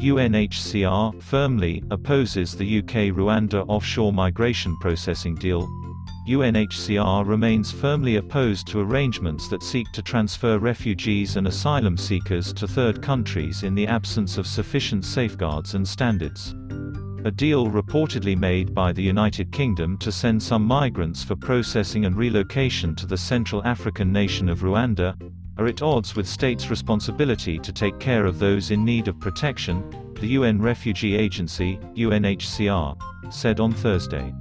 UNHCR firmly opposes the UK-Rwanda offshore migration processing deal. UNHCR remains firmly opposed to arrangements that seek to transfer refugees and asylum seekers to third countries in the absence of sufficient safeguards and standards. A deal reportedly made by the United Kingdom to send some migrants for processing and relocation to the Central African nation of Rwanda, are at odds with states' responsibility to take care of those in need of protection, the UN Refugee Agency, UNHCR, said on Thursday.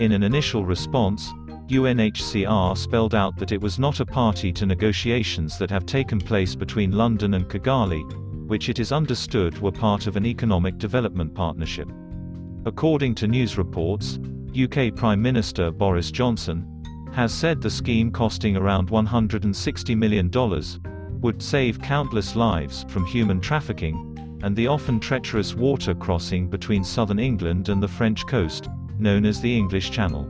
In an initial response, UNHCR spelled out that it was not a party to negotiations that have taken place between London and Kigali, which it is understood were part of an economic development partnership. According to news reports, UK Prime Minister Boris Johnson, has said the scheme costing around $160 million would save countless lives from human trafficking and the often treacherous water crossing between southern England and the French coast, known as the English Channel.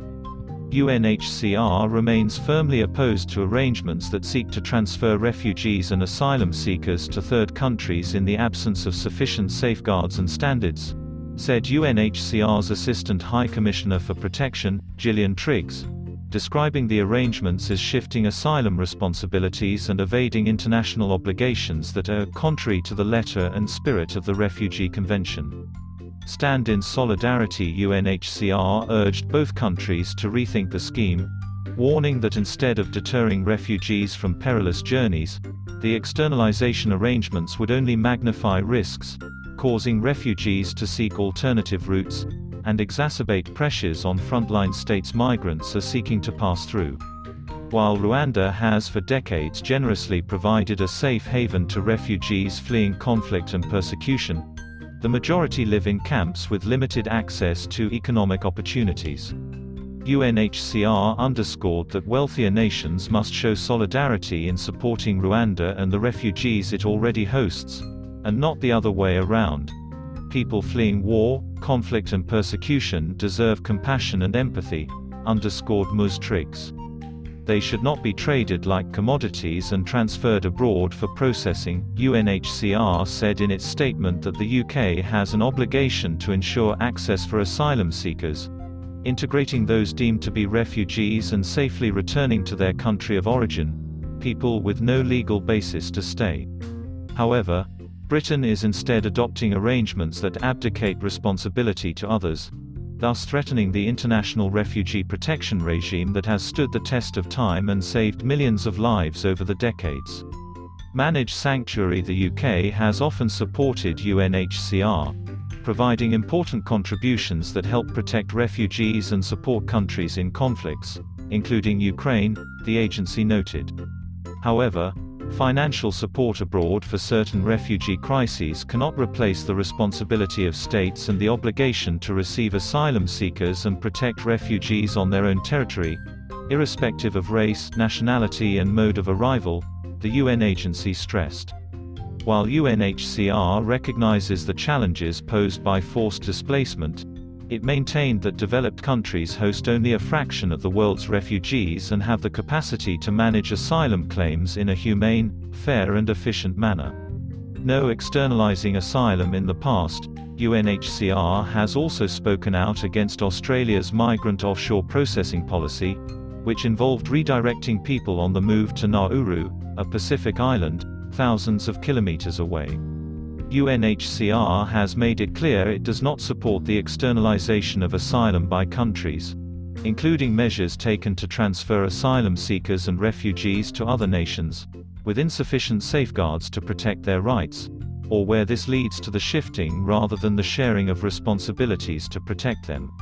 UNHCR remains firmly opposed to arrangements that seek to transfer refugees and asylum seekers to third countries in the absence of sufficient safeguards and standards, said UNHCR's Assistant High Commissioner for Protection, Gillian Triggs, describing the arrangements as shifting asylum responsibilities and evading international obligations that are contrary to the letter and spirit of the Refugee Convention. Stand in Solidarity UNHCR urged both countries to rethink the scheme, warning that instead of deterring refugees from perilous journeys, the externalization arrangements would only magnify risks, causing refugees to seek alternative routes, and exacerbate pressures on frontline states migrants are seeking to pass through. While Rwanda has for decades generously provided a safe haven to refugees fleeing conflict and persecution, the majority live in camps with limited access to economic opportunities. UNHCR underscored that wealthier nations must show solidarity in supporting Rwanda and the refugees it already hosts, and not the other way around people fleeing war, conflict and persecution deserve compassion and empathy, underscored Ms. Triggs. They should not be traded like commodities and transferred abroad for processing. UNHCR said in its statement that the UK has an obligation to ensure access for asylum seekers, integrating those deemed to be refugees and safely returning to their country of origin, people with no legal basis to stay. However, Britain is instead adopting arrangements that abdicate responsibility to others, thus threatening the international refugee protection regime that has stood the test of time and saved millions of lives over the decades. Managed Sanctuary The UK has often supported UNHCR, providing important contributions that help protect refugees and support countries in conflicts, including Ukraine, the agency noted. However, Financial support abroad for certain refugee crises cannot replace the responsibility of states and the obligation to receive asylum seekers and protect refugees on their own territory, irrespective of race, nationality and mode of arrival, the UN agency stressed. While UNHCR recognizes the challenges posed by forced displacement, it maintained that developed countries host only a fraction of the world's refugees and have the capacity to manage asylum claims in a humane, fair and efficient manner. No externalizing asylum in the past, UNHCR has also spoken out against Australia's migrant offshore processing policy, which involved redirecting people on the move to Nauru, a Pacific island, thousands of kilometers away. UNHCR has made it clear it does not support the externalization of asylum by countries, including measures taken to transfer asylum seekers and refugees to other nations, with insufficient safeguards to protect their rights, or where this leads to the shifting rather than the sharing of responsibilities to protect them.